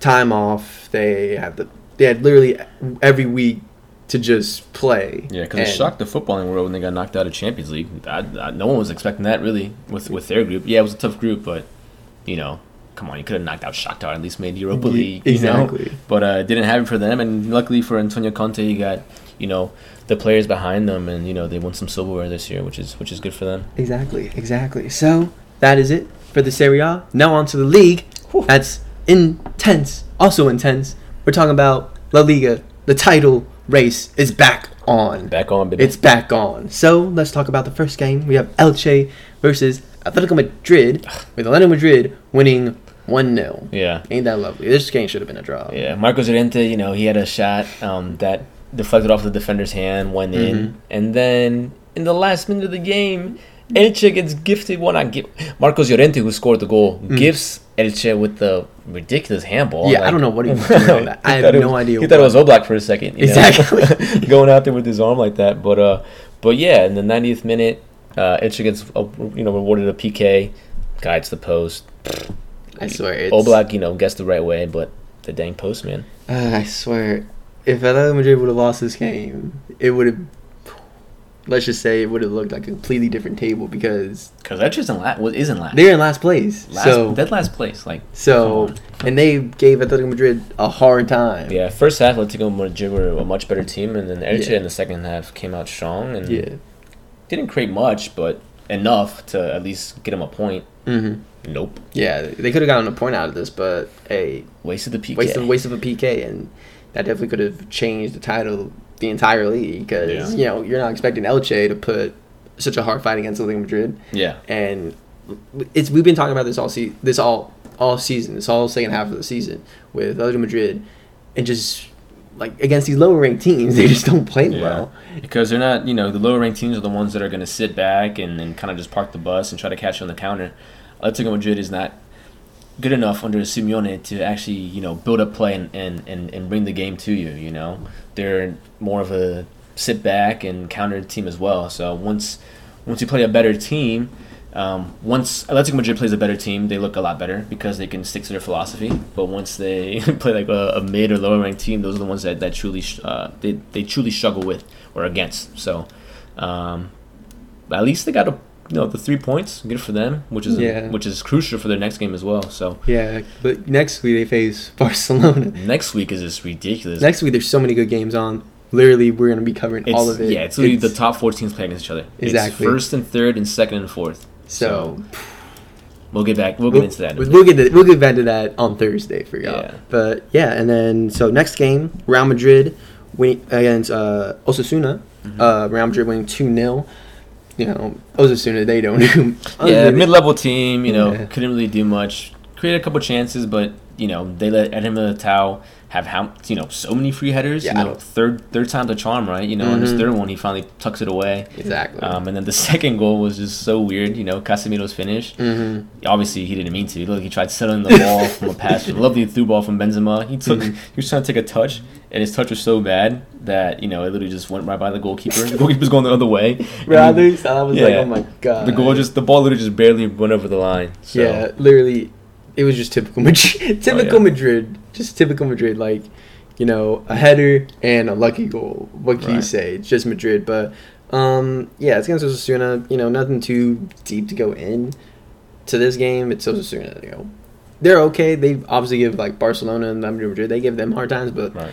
time off, they had the they had literally every week to just play. Yeah, because it shocked the footballing world when they got knocked out of Champions League. I, I, no one was expecting that really with with their group. Yeah, it was a tough group, but you know, come on, you could have knocked out Shakhtar at least made Europa Ye- League. You exactly. know? But uh, didn't happen for them, and luckily for Antonio Conte, you got you know the players behind them, and you know they won some silverware this year, which is which is good for them. Exactly, exactly. So that is it for the Serie A. Now on to the league. That's intense, also intense. We're talking about La Liga. The title race is back on. Back on, baby. It's back on. So let's talk about the first game. We have Elche versus Atletico Madrid, with Atletico Madrid winning one 0 yeah. Ain't that lovely? This game should have been a draw. Yeah, Marcos Llorente, you know, he had a shot um, that deflected off the defender's hand, went in, Mhm. and then in the last minute of the game, Elche gets gifted one on gift. Marcos Llorente, who scored the goal, gifts Elche with the ridiculous handball. Mm. Yeah, I don't know what he was doing that. I have no was- idea He thought it was Oblak for a second. you know? Exactly. going out there with his arm like that, but uh, but yeah, in the 90th minute, uh, Elche gets uh, you know rewarded a PK, guides the post. I swear. It's, Oblak, you know, gets the right way, but the dang post man. Uh, I swear, if Atletico Madrid would have lost this game, it would have. Let's just say it would have looked like a completely different table because Because that just isn't last. Well, isn't last. they're in last place. last so, dead last place. Like so, and they gave Atletico Madrid a hard time. yeah, first half Atletico Madrid were a much better team, and then Elche Yeah. in the second half came out strong and Yeah. didn't create much, but enough to at least get them a point. hmm Nope, Yeah, they could have gotten a point out of this, but hey, wasted the PK. waste of waste of a PK, and that definitely could have changed the title, the entire league, because Yeah. you know you're not expecting Elche to put such a hard fight against Atletico Madrid. Yeah, and it's we've been talking about this all se- this all all season, this all second half of the season with Atletico Madrid, and just like against these lower ranked teams, they just don't play Yeah. well. because they're not. You know, the lower ranked teams are the ones that are going to sit back and, and kind of just park the bus and try to catch you on the counter. Atletico Madrid is not good enough under Simeone to actually you know build up play and, and, and, and bring the game to you. You know, they're more of a sit back and counter team as well. So once once you play a better team. Um, once Atletico Madrid plays a better team, they look a lot better because they can stick to their philosophy. But once they play like a, a mid or lower ranked team, those are the ones that, that truly uh, they, they truly struggle with or against. So um, at least they got a you know the three points, good for them, which is Yeah. which is crucial for their next game as well. So Yeah, but next week they face Barcelona. next week is just ridiculous. Next week there's so many good games on. Literally, we're gonna be covering It's- all of it. Yeah, it's literally the top four teams playing against each other. Exactly. It's first and third and second and fourth. So We'll get back. We'll get we'll, into that. in we'll, get to, we'll get back to that on Thursday for y'all. Yeah. But yeah, and then so next game, Real Madrid winning against uh, Osasuna. Mm-hmm. Uh, Real Madrid winning two 0 You know, Osasuna they don't do. Yeah, mid-level team. You know, Yeah. couldn't really do much. Created a couple chances, but you know they let Éder Militão have how you know so many free headers. Yeah, you know, third third time's a charm, right? You know, on his third one he finally tucks it away. exactly. Um, and then the second goal was just so weird. You know, Casemiro's finish. hmm Obviously, he didn't mean to. Look, he tried settling the ball from a pass. Lovely through ball from Benzema. He took. Mhm. He was trying to take a touch, and his touch was so bad that you know it literally just went right by the goalkeeper. The goalkeeper's going the other way. Rather, I was like, oh my god. the goal just the ball literally just barely went over the line. So. Yeah, literally, it was just typical Madrid. typical Oh, yeah. Madrid. Just typical Madrid. Like, you know, a header and a lucky goal. What can you say? It's just Madrid. But, um, yeah, it's against Osasuna. You know, nothing too deep to go in to this game. It's Osasuna. You know, they're okay. They obviously give like Barcelona and Madrid. They give them hard times, but Right.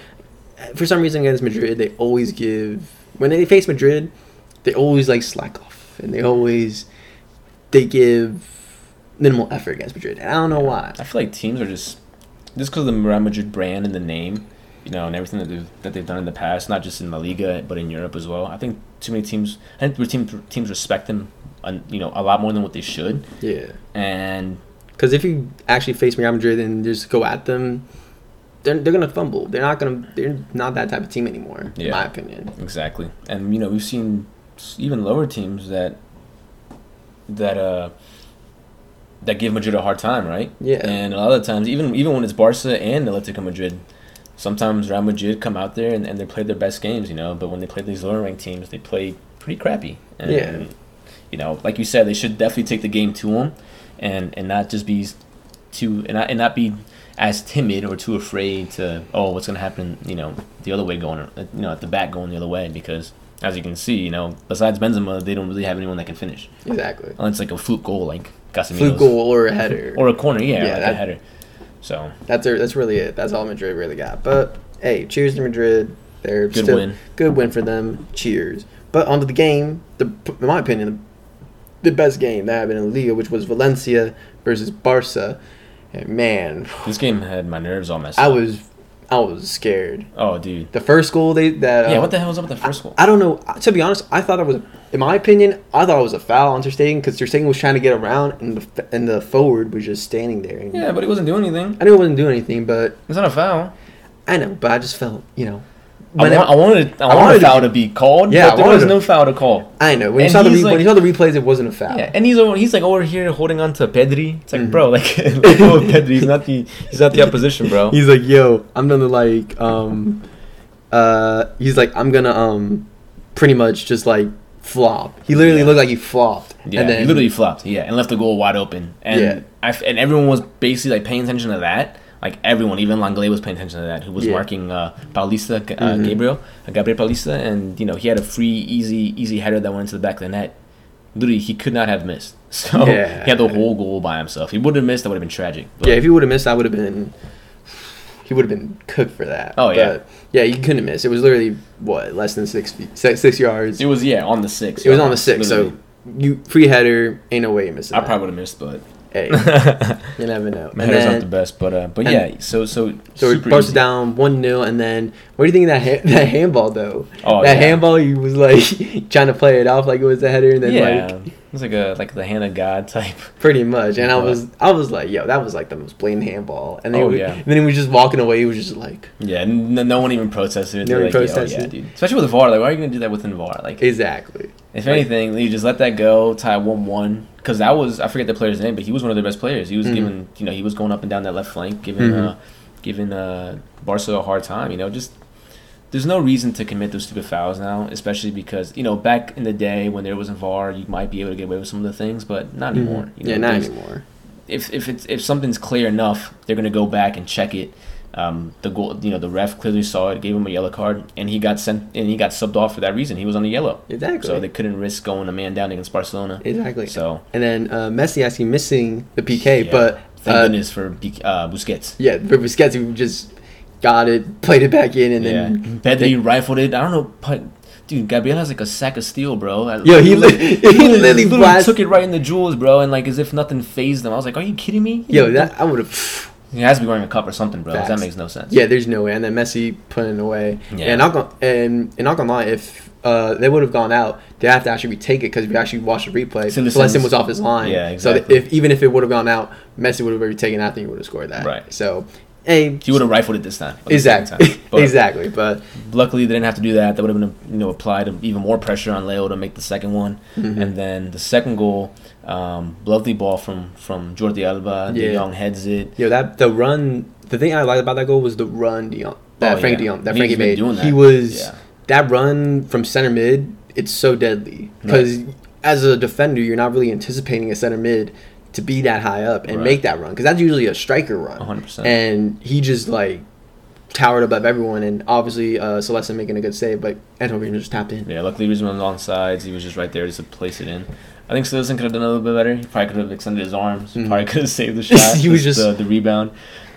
for some reason against Madrid, they always give when they face Madrid, they always like slack off and they always they give minimal effort against Madrid. And I don't know why. I feel like teams are just just because of the Real Madrid brand and the name, you know, and everything that they've that they've done in the past, not just in La Liga but in Europe as well. I think too many teams. I think the teams teams respect them, you know, a lot more than what they should. Yeah, And because if you actually face Real Madrid and just go at them, they're they're gonna fumble. They're not gonna. They're not that type of team anymore. In Yeah. my opinion. exactly, and you know, we've seen even lower teams that that uh that give Madrid a hard time, right? Yeah. And a lot of times, even even when it's Barca and Atletico Madrid, sometimes Real Madrid come out there and, and they play their best games, you know. But when they play these lower ranked teams, they play pretty crappy. And, Yeah. You know, like you said, they should definitely take the game to them, and and not just be too and not, and not be as timid or too afraid to oh what's gonna happen you know the other way going uh, you know at the back going the other way because as you can see you know besides Benzema they don't really have anyone that can finish Exactly. unless it's like a fluke goal like Casemiro's Fluke goal or a header. or a corner yeah, Yeah, like that- a header so That's their, that's really it. That's all Madrid really got. But hey, cheers to Madrid. They're Good still, win. Good win for them. Cheers. But onto the game. The in my opinion, the best game that happened in the Liga, which was Valencia versus Barca. Man, this game had my nerves all messed I up was I was scared. oh dude The first goal they that yeah uh, what the hell was up with the first goal I don't know. To be honest, I thought it was, in my opinion, I thought it was a foul on Ter Stegen because Ter Stegen was trying to get around and the and the forward was just standing there. And yeah but he wasn't doing anything I knew he wasn't doing anything, but it's not a foul I know. But I just felt, you know, I, when want, I wanted I, I wanted wanted a foul to be called Yeah, but there was to- no foul to call I know when you saw the re- when you saw the replays, it wasn't a foul. Yeah, and he's over, he's like over here holding on to Pedri. It's like, Mhm. bro, like Pedri. He's not the he's not the opposition, bro. He's like, yo, I'm gonna like, um, uh, he's like, I'm gonna um, pretty much just like flop. He literally Yeah. looked like he flopped. yeah, and then he literally flopped. Yeah, and left the goal wide open. And Yeah. I f and everyone was basically like paying attention to that. Like everyone, even Lenglet was paying attention to that. Who was Yeah. marking uh, Paulista, uh, Mhm. Gabriel, uh, Gabriel Paulista, and you know he had a free, easy, easy header that went into the back of the net. Literally, he could not have missed. So Yeah. he had the whole goal by himself. He wouldn't have missed. That would have been tragic. But yeah, if he would have missed, I would have been. He would have been cooked for that. Oh, yeah. But, yeah, he couldn't miss. It was literally what less than six feet, six, six yards. it was yeah on the six. It was on the six, so you free header ain't no way you missing. I that. probably would have missed, but hey, you never know. Header's not the best, but uh, but yeah. So so So it busted down one 0 and then what do you think of that ha- that handball though? Oh, that yeah. handball, he was like trying to play it off like it was a header, and then yeah, like it was like a like the hand of God type. pretty much. And I was I was like, yo, that was like the most blatant handball. And then Oh, we, yeah. and then he was just walking away. He was just like Yeah, n- no one even protested. No one like, yeah, oh, protested. yeah, dude. Especially with VAR, like, why are you gonna do that within VAR? Like, exactly. if anything, you just let that go, tie one one. Because that was I forget the player's name, but he was one of their best players. He was Mhm. giving you know he was going up and down that left flank, giving Mhm. uh, giving uh, Barca a hard time. You know, just there's no reason to commit those stupid fouls now, especially because you know back in the day when there wasn't VAR, you might be able to get away with some of the things, but not anymore. Mhm. You know, yeah, not anymore. if if it's if something's clear enough, they're gonna go back and check it. Um, the goal, you know, the ref clearly saw it, gave him a yellow card, and he got sent and he got subbed off for that reason. He was on the yellow, Exactly. so they couldn't risk going a man down against Barcelona. exactly. So and then uh, Messi actually missing the PK, yeah, but thank uh, goodness for uh, Busquets. yeah, for Busquets who just got it, played it back in, and yeah, then Pedri rifled it. I don't know, but dude, Gabriel has like a sack of steel, bro. Yo, he li- he literally blast- took it right in the jewels, bro, and like as if nothing phased him. I was like, are you kidding me? yo, that I would have. He has to be wearing a cup or something, bro. That makes no sense. Yeah, there's no way. And then Messi putting it away. Yeah. And not gonna and, and not gonna lie, if uh, they would have gone out, they have to actually retake it because if you actually watch the replay, Cillessen- Cillessen was off his line. Yeah, So exactly. that if even if it would have gone out, Messi would have retaken. I think he would have scored that. Right. So, hey, He would have rifled it this time. or the second exactly. But- exactly. But Luckily, they didn't have to do that. That would have been, you know, applied even more pressure on Leo to make the second one. Mhm. And then the second goal, um, lovely ball from from Jordi Alba. Yeah. De Yeah. Jong heads it. yo, that the run. The thing I liked about that goal was the run Dion that Oh, Frenkie yeah. Dion that He's Frenkie made. that. He was Yeah. that run from center mid. It's so deadly because as a defender, you're not really anticipating a center mid to be that high up and Right. make that run because that's usually a striker run. 100%. And he just like towered above everyone, and obviously uh, Cillessen making a good save, but Antoine just tapped in. Yeah, luckily he was on the long sides. He was just right there just to place it in. I think Cillessen could have done a little bit better. He probably could have extended his arms. Mhm. Probably could have saved the shot. He was just- the, the rebound.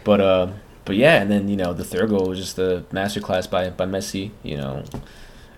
But uh, but yeah, and then you know the third goal was just a masterclass by by Messi. You know,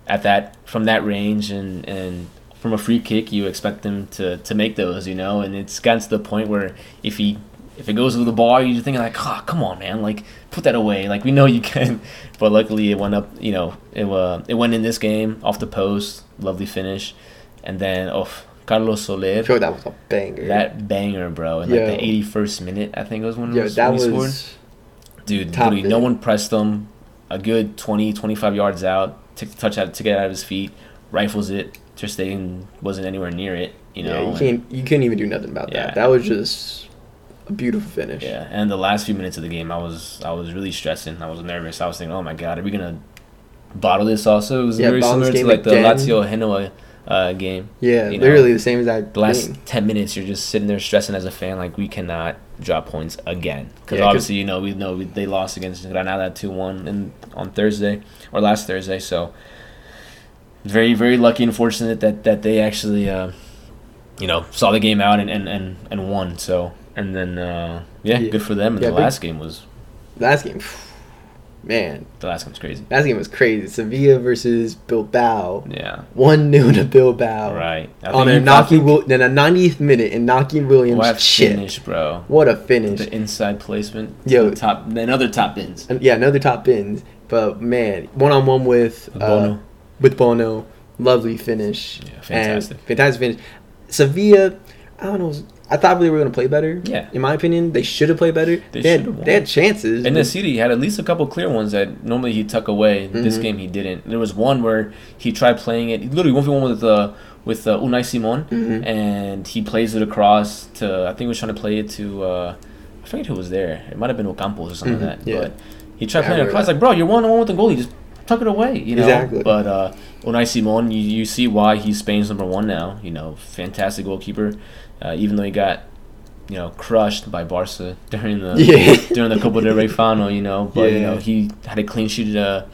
at that from that range and and from a free kick, you expect them to to make those. You know, and it's gotten to the point where if he if it goes with the ball, you're thinking like, oh, come on, man, like put that away. Like we know you can, but luckily it went up. You know, it uh, it went in this game off the post, lovely finish, and then oh, Carlos Soler, Sure, that was a banger. that banger, bro, in like the 81st minute, I think it was when, it Yo, was, that when he was scored. Dude, literally, no one pressed him. A good 20, 25 yards out, took the touch out to get out of his feet, rifles it. Ter wasn't anywhere near it. You know, yeah, you can't you couldn't even do nothing about Yeah. that. That was just a beautiful finish. Yeah, and the last few minutes of the game, I was I was really stressing. I was nervous. I was thinking, oh my god, are we gonna bottle this? Also, it was Yeah, very similar to game like the. Lazio Genoa uh, game. Yeah, You know, literally the same exact The last thing. ten minutes, you're just sitting there stressing as a fan, like we cannot drop points again. Because Yeah, 'cause- obviously, you know, we know we, they lost against Granada two one and on Thursday or last Thursday. So very very lucky and fortunate that that they actually, uh, you know, saw the game out and and and, and won. So and then uh, yeah, Yeah. good for them. And Yeah, the last game was Last game, man, the last game was crazy. last game was crazy. Sevilla versus Bilbao. Yeah, One 0 to Bilbao. right. On think a you- Naki, Will- then a 90th minute, and Naki Williams What a finish, bro! What a finish! The inside placement. Yo. top another top bins. Yeah, another top bins. But man, one on one with With uh, Bono. With Bono, lovely finish. Yeah, fantastic. Fantastic finish. Sevilla, I don't know. I thought they were going to play better. Yeah. In my opinion, they should have played better. They They, had, they had chances. And En-Nesyri had at least a couple clear ones that normally he'd tuck away. This Mhm. game he didn't. There was one where he tried playing it. He Literally one v one with uh, with uh, Unai Simon, Mhm. and he plays it across to. I think he was trying to play it to. Uh, I forget who was there. It might have been Ocampos or something Mhm, like that. yeah. But he tried Yeah, playing it across. that. Like, bro, you're one on one with the goalie. Just tuck it away. You know. Exactly. But uh, Unai Simon, you, you see why he's Spain's number one now. You know, fantastic goalkeeper. Uh, even though he got. You know, crushed by Barca during the Yeah. during the Copa del Rey final, you know. But you know, he had a clean sheet uh,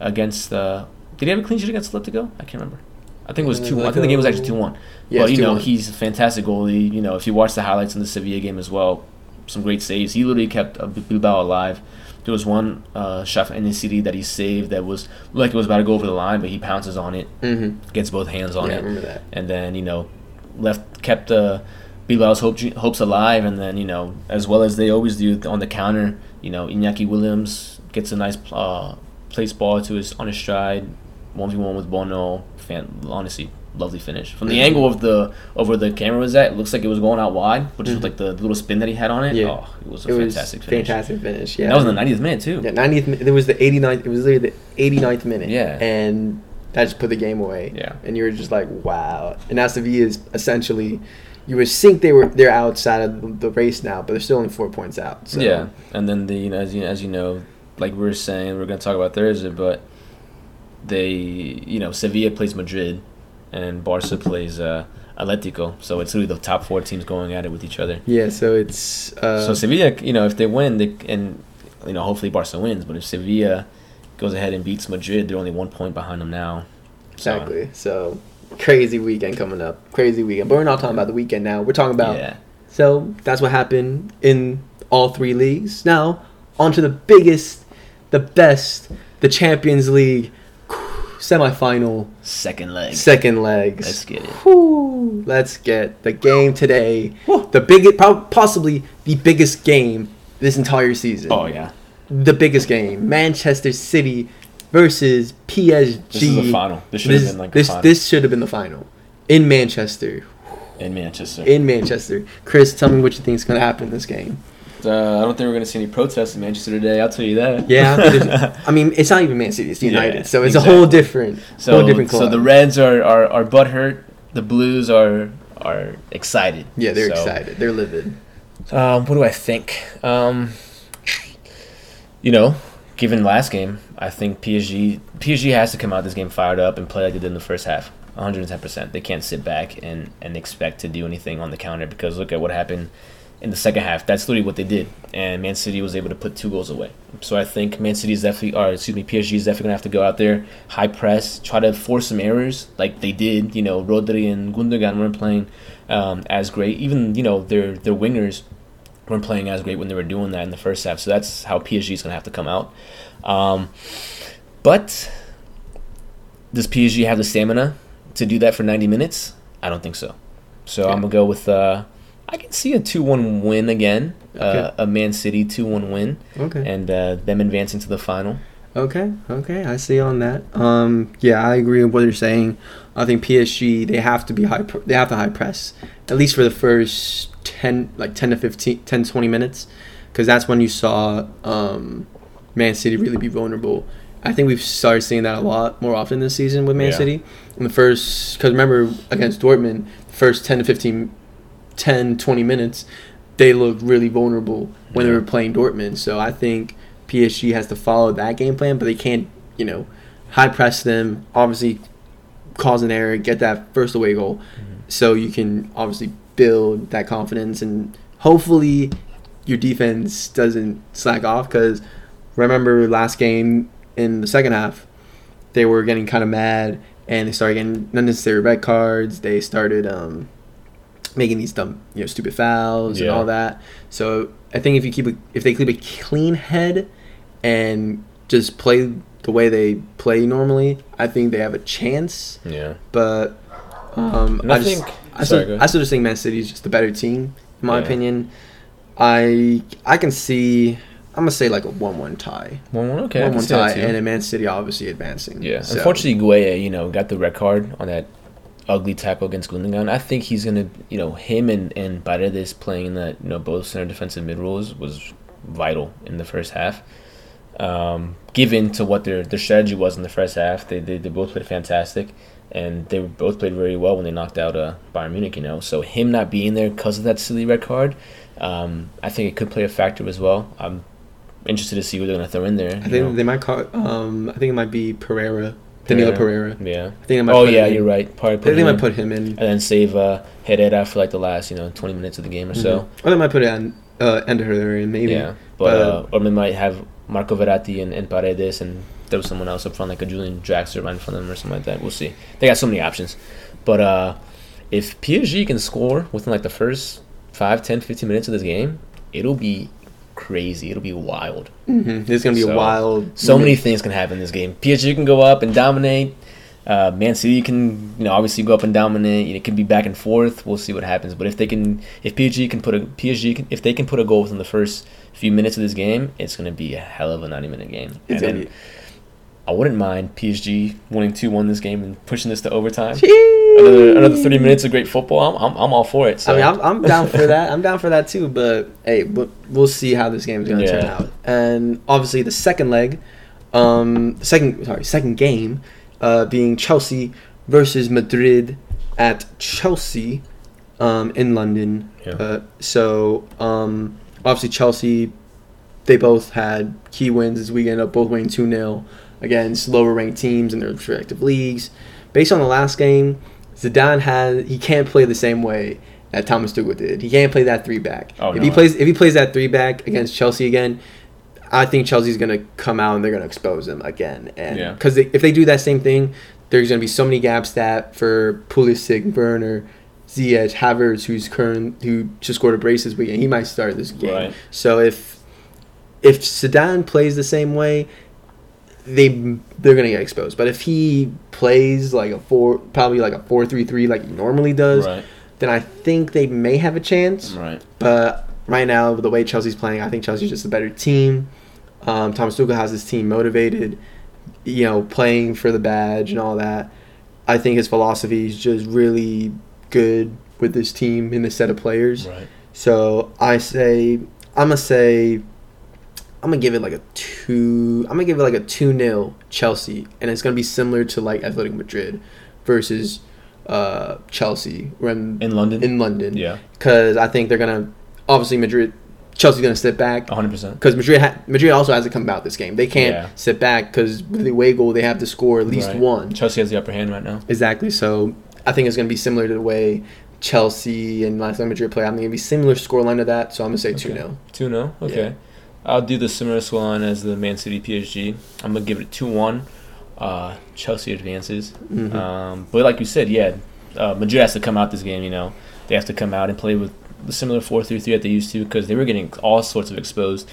against. Uh, did he have a clean sheet against Atletico? I can't remember. I think it was two. one. I think the game was actually two one. Yeah, but you know, 2-1. he's a fantastic goalie. You know, if you watch the highlights in the Sevilla game as well, some great saves. He literally kept uh, Bilbao alive. There was one uh, shot En-Nesyri that he saved that was like it was about to go over the line, but he pounces on it, Mhm. gets both hands on Yeah, I it remember that. and then you know left kept uh, Bilbao's hope, hopes alive, and then you know as well as they always do on the counter, you know Iñaki Williams gets a nice uh, place ball to his on his stride, one v one with Bono. Fan, honestly, lovely finish from the angle of the of where the camera was at. It looks like it was going out wide, but just Mhm. like the little spin that he had on it. Yeah. Oh, it was a It was fantastic finish. fantastic finish. Yeah, And that was in the 90th minute too. Yeah, 90th. mi- There was the 89th. It was literally the 89th minute. Yeah. and that just put the game away. Yeah. and you were just like, wow. And now Sevilla is essentially, you would think they were they're outside of the race now, but they're still only four points out. So. Yeah, and then the you know, as you as you know, like we were saying, we're gonna talk about Thursday, but they you know Sevilla plays Madrid, and Barca plays uh, Atletico, so it's really the top four teams going at it with each other. Yeah, so it's uh, so Sevilla, you know, if they win, they and you know hopefully Barca wins, but if Sevilla goes ahead and beats Madrid, they're only one point behind them now. So, exactly. So crazy weekend coming up, crazy weekend. But we're not talking about the weekend now. We're talking about yeah, So that's what happened in all three leagues. Now, on to the biggest, the best, the Champions League semifinal second leg. second legs. Let's get it. Let's get the game today. The biggest, possibly the biggest game this entire season. Oh yeah, The biggest game. Manchester City versus PSG. this is the final. This should have been like this, final this should have been the final in Manchester. in Manchester. In Manchester. Chris, tell me what you think is going to happen in this game. Uh, I don't think we're going to see any protests in Manchester today. I'll tell you that. Yeah, I mean, it's not even Man City; it's United, Yeah, so it's a whole different, so, whole different club. so the Reds are, are, are butthurt. The Blues are are excited. yeah, they're So, excited. They're livid. Um, what do I think? Um, you know, given last game, I think PSG PSG has to come out this game fired up and play like they did in the first half. 110%. They can't sit back and, and expect to do anything on the counter because look at what happened in the second half. That's literally what they did. And Man City was able to put two goals away. So I think Man City is definitely, or excuse me, PSG is definitely going to have to go out there, high press, try to force some errors like they did. You know, Rodri and Gundogan weren't playing um, as great. Even, you know, their, their wingers weren't playing as great when they were doing that in the first half. So that's how PSG is going to have to come out. Um, but does PSG have the stamina to do that for 90 minutes? I don't think so. So Okay. I'm going to go with, uh, I can see a 2 1 win again, uh, a Man City 2 1 win, Okay. and uh, them advancing to the final. Okay. Okay. I see on that. Um. Yeah, I agree with what you're saying. I think PSG they have to be high. Pr- they have to high press at least for the first ten, like ten to 15, 10 20 minutes, because that's when you saw um, Man City really be vulnerable. I think we've started seeing that a lot more often this season with Man Yeah. City. In the first, because remember against Dortmund, the first 10 to 15, 10, 20 minutes, they looked really vulnerable when they were playing Dortmund. So I think PSG has to follow that game plan, but they can't, you know, high press them. Obviously, cause an error, get that first away goal, Mm-hmm. so you can obviously build that confidence and hopefully your defense doesn't slack off. Because remember last game in the second half, they were getting kind of mad and they started getting unnecessary red cards. They started um, making these dumb, you know, stupid fouls and all that. So I think if you keep a, if they keep a clean head and just play the way they play normally, I think they have a chance. Yeah. But um, I I, just, think- I sorry, still. I still just think Man City is just the better team, in my Yeah. opinion. I I can see. I'm gonna say like a one-one tie, One one. Okay. One-one tie, and a Man City obviously advancing. Yeah. So- Unfortunately, Gueye, you know, got the red card on that ugly tackle against Gundogan. I think he's gonna, you know, him and and Paredes playing in that, you know, both center defensive mid roles was vital in the first half. Um, given to what their their strategy was in the first half, they they, they both played fantastic, and they both played very well when they knocked out uh, Bayern Munich. You know, so him not being there because of that silly red card, um, I think it could play a factor as well. I'm interested to see who they're gonna throw in there. I think know. they might call. Um, I think it might be Pereira, Danilo Pereira. Yeah. I think they might. Oh put yeah, him in. you're right. Probably I put think they him might put him in. and then save uh, Herrera for like the last you know 20 minutes of the game or so. Mhm. Or they might put it on uh, Ander Herrera, maybe. Yeah, but, But- uh, or they might have Marco Verratti and, and Paredes and throw someone else up front like a Julian Draxler right in front of them or something like that. We'll see. They got so many options, but uh, if PSG can score within like the first 5, 10, 15 minutes of this game, it'll be crazy. It'll be wild. Mm-hmm. There's gonna be So- a wild. So many things can happen in this game. PSG can go up and dominate. Uh, Man City can, you know, obviously go up and dominate. It can be back and forth. We'll see what happens. But if they can, if PSG can put a PSG, can, if they can put a goal within the first few minutes of this game, it's going to be a hell of a ninety-minute game. It's and then be. I wouldn't mind PSG winning two-one this game and pushing this to overtime. Another, another thirty minutes of great football. I'm, I'm, I'm all for it. So. I mean, I'm, I'm down for that. I'm down for that too. But hey, but we'll see how this game is going to turn out. And obviously, the second leg, um, second sorry, second game, uh, being Chelsea versus Madrid at Chelsea, um, in London. Yeah. Uh, so um, obviously Chelsea, they both had key wins this weekend, up both winning two 0 against lower ranked teams in their respective leagues. Based on the last game, Zidane has he can't play the same way that Thomas Tuchel did. He can't play that three back. Oh, if no. he plays if he plays that three back against Chelsea again, I think Chelsea's gonna come out and they're gonna expose him again. And Yeah. because if they do that same thing, there's gonna be so many gaps that for Pulisic, Werner, Ziyech, Havertz, who's current who just scored a brace this weekend, he might start this game. Right. So if if Zidane plays the same way, they they're gonna get exposed. But if he plays like a four, probably like a four three three like he normally does, right, then I think they may have a chance. right. But right now, with the way Chelsea's playing, I think Chelsea's just a better team. Um, Thomas Tuchel has his team motivated, you know, playing for the badge and all that. I think his philosophy is just really good with this team and this set of players. Right. So I say I'm gonna say I'm gonna give it like a two. I'm gonna give it like a two 0 Chelsea, and it's gonna be similar to like Athletic Madrid versus uh, Chelsea when In London. in London. yeah, because I think they're gonna obviously Madrid. Chelsea's gonna sit back 100. percent because Madrid ha- Madrid also has to come out this game. They can't Yeah. sit back because with the away goal they have to score at least Right. one. Chelsea has the upper hand right now. Exactly. So I think it's going to be similar to the way Chelsea and last time Madrid play. I'm going to be similar scoreline to that. So I'm going to say 2 Okay. 0. 2 0. Okay. I'll do the similar scoreline as the Man City PSG. I'm going to give it 2 1. Uh, Chelsea advances. Mhm. Um, but like you said, yeah, uh, Madrid has to come out this game, you know. They have to come out and play with the similar 4 3 3 that they used to because they were getting all sorts of exposed,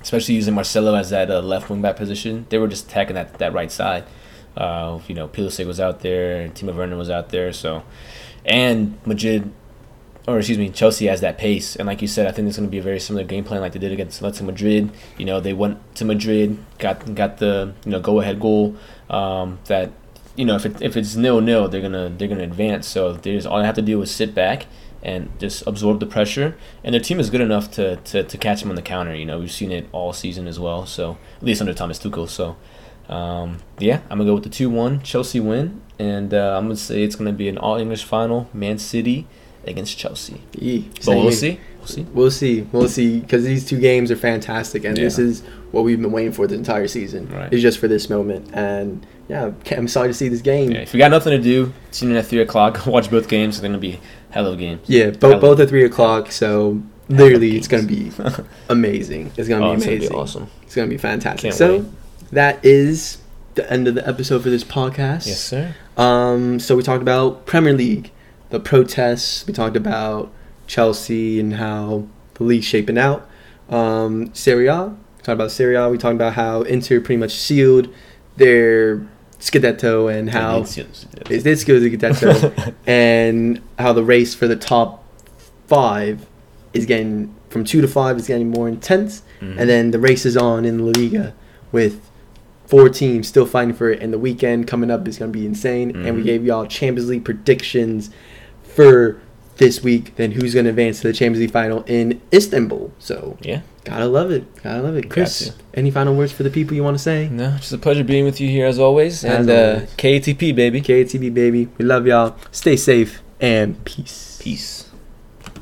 especially using Marcelo as that uh, left wing back position. They were just attacking that, that right side. Uh, you know, Pulisic was out there, Timo Werner was out there, so. And Madrid or excuse me, Chelsea has that pace, and like you said, I think it's going to be a very similar game plan like they did against Atletico Madrid. You know, they went to Madrid, got got the you know go ahead goal. Um, that you know if it, if it's nil nil, they're gonna they're gonna advance. So there's all they have to do is sit back and just absorb the pressure, and their team is good enough to, to, to catch them on the counter. You know, we've seen it all season as well. So at least under Thomas Tuchel. So. Um, yeah, I'm gonna go with the two-one Chelsea win, and uh, I'm gonna say it's gonna be an all-English final, Man City against Chelsea. Yee. But we'll see. We'll see. We'll see. We'll see. Because these two games are fantastic, and this is what we've been waiting for the entire season. Right. It's just for this moment, and yeah, I'm excited to see this game. Yeah, if you got nothing to do, tune in at three o'clock. Watch both games. They're gonna be hell of games. Yeah, I both love both at three o'clock. So literally, games. it's gonna be amazing. It's gonna Oh, be it's amazing. gonna be awesome. It's gonna be fantastic. Can't so wait. that is the end of the episode for this podcast. Yes, sir. Um, so we talked about Premier League, the protests. We talked about Chelsea and how the league's shaping out. Um, Serie A. We talked about Serie A. We talked about how Inter pretty much sealed their Scudetto and how It's- it's- it did seal the Scudetto and how the race for the top five is getting from two to five is getting more intense. Mhm. And then the race is on in La Liga with four teams still fighting for it. And the weekend coming up is going to be insane. And we Mhm. gave y'all Champions League predictions for this week. Then who's going to advance to the Champions League final in Istanbul? So yeah. gotta love it. Gotta love it. Chris, any final words for the people you want to say? No, just a pleasure being with you here as always. As and uh. KATP baby. KTB baby, we love y'all. Stay safe and peace. Peace.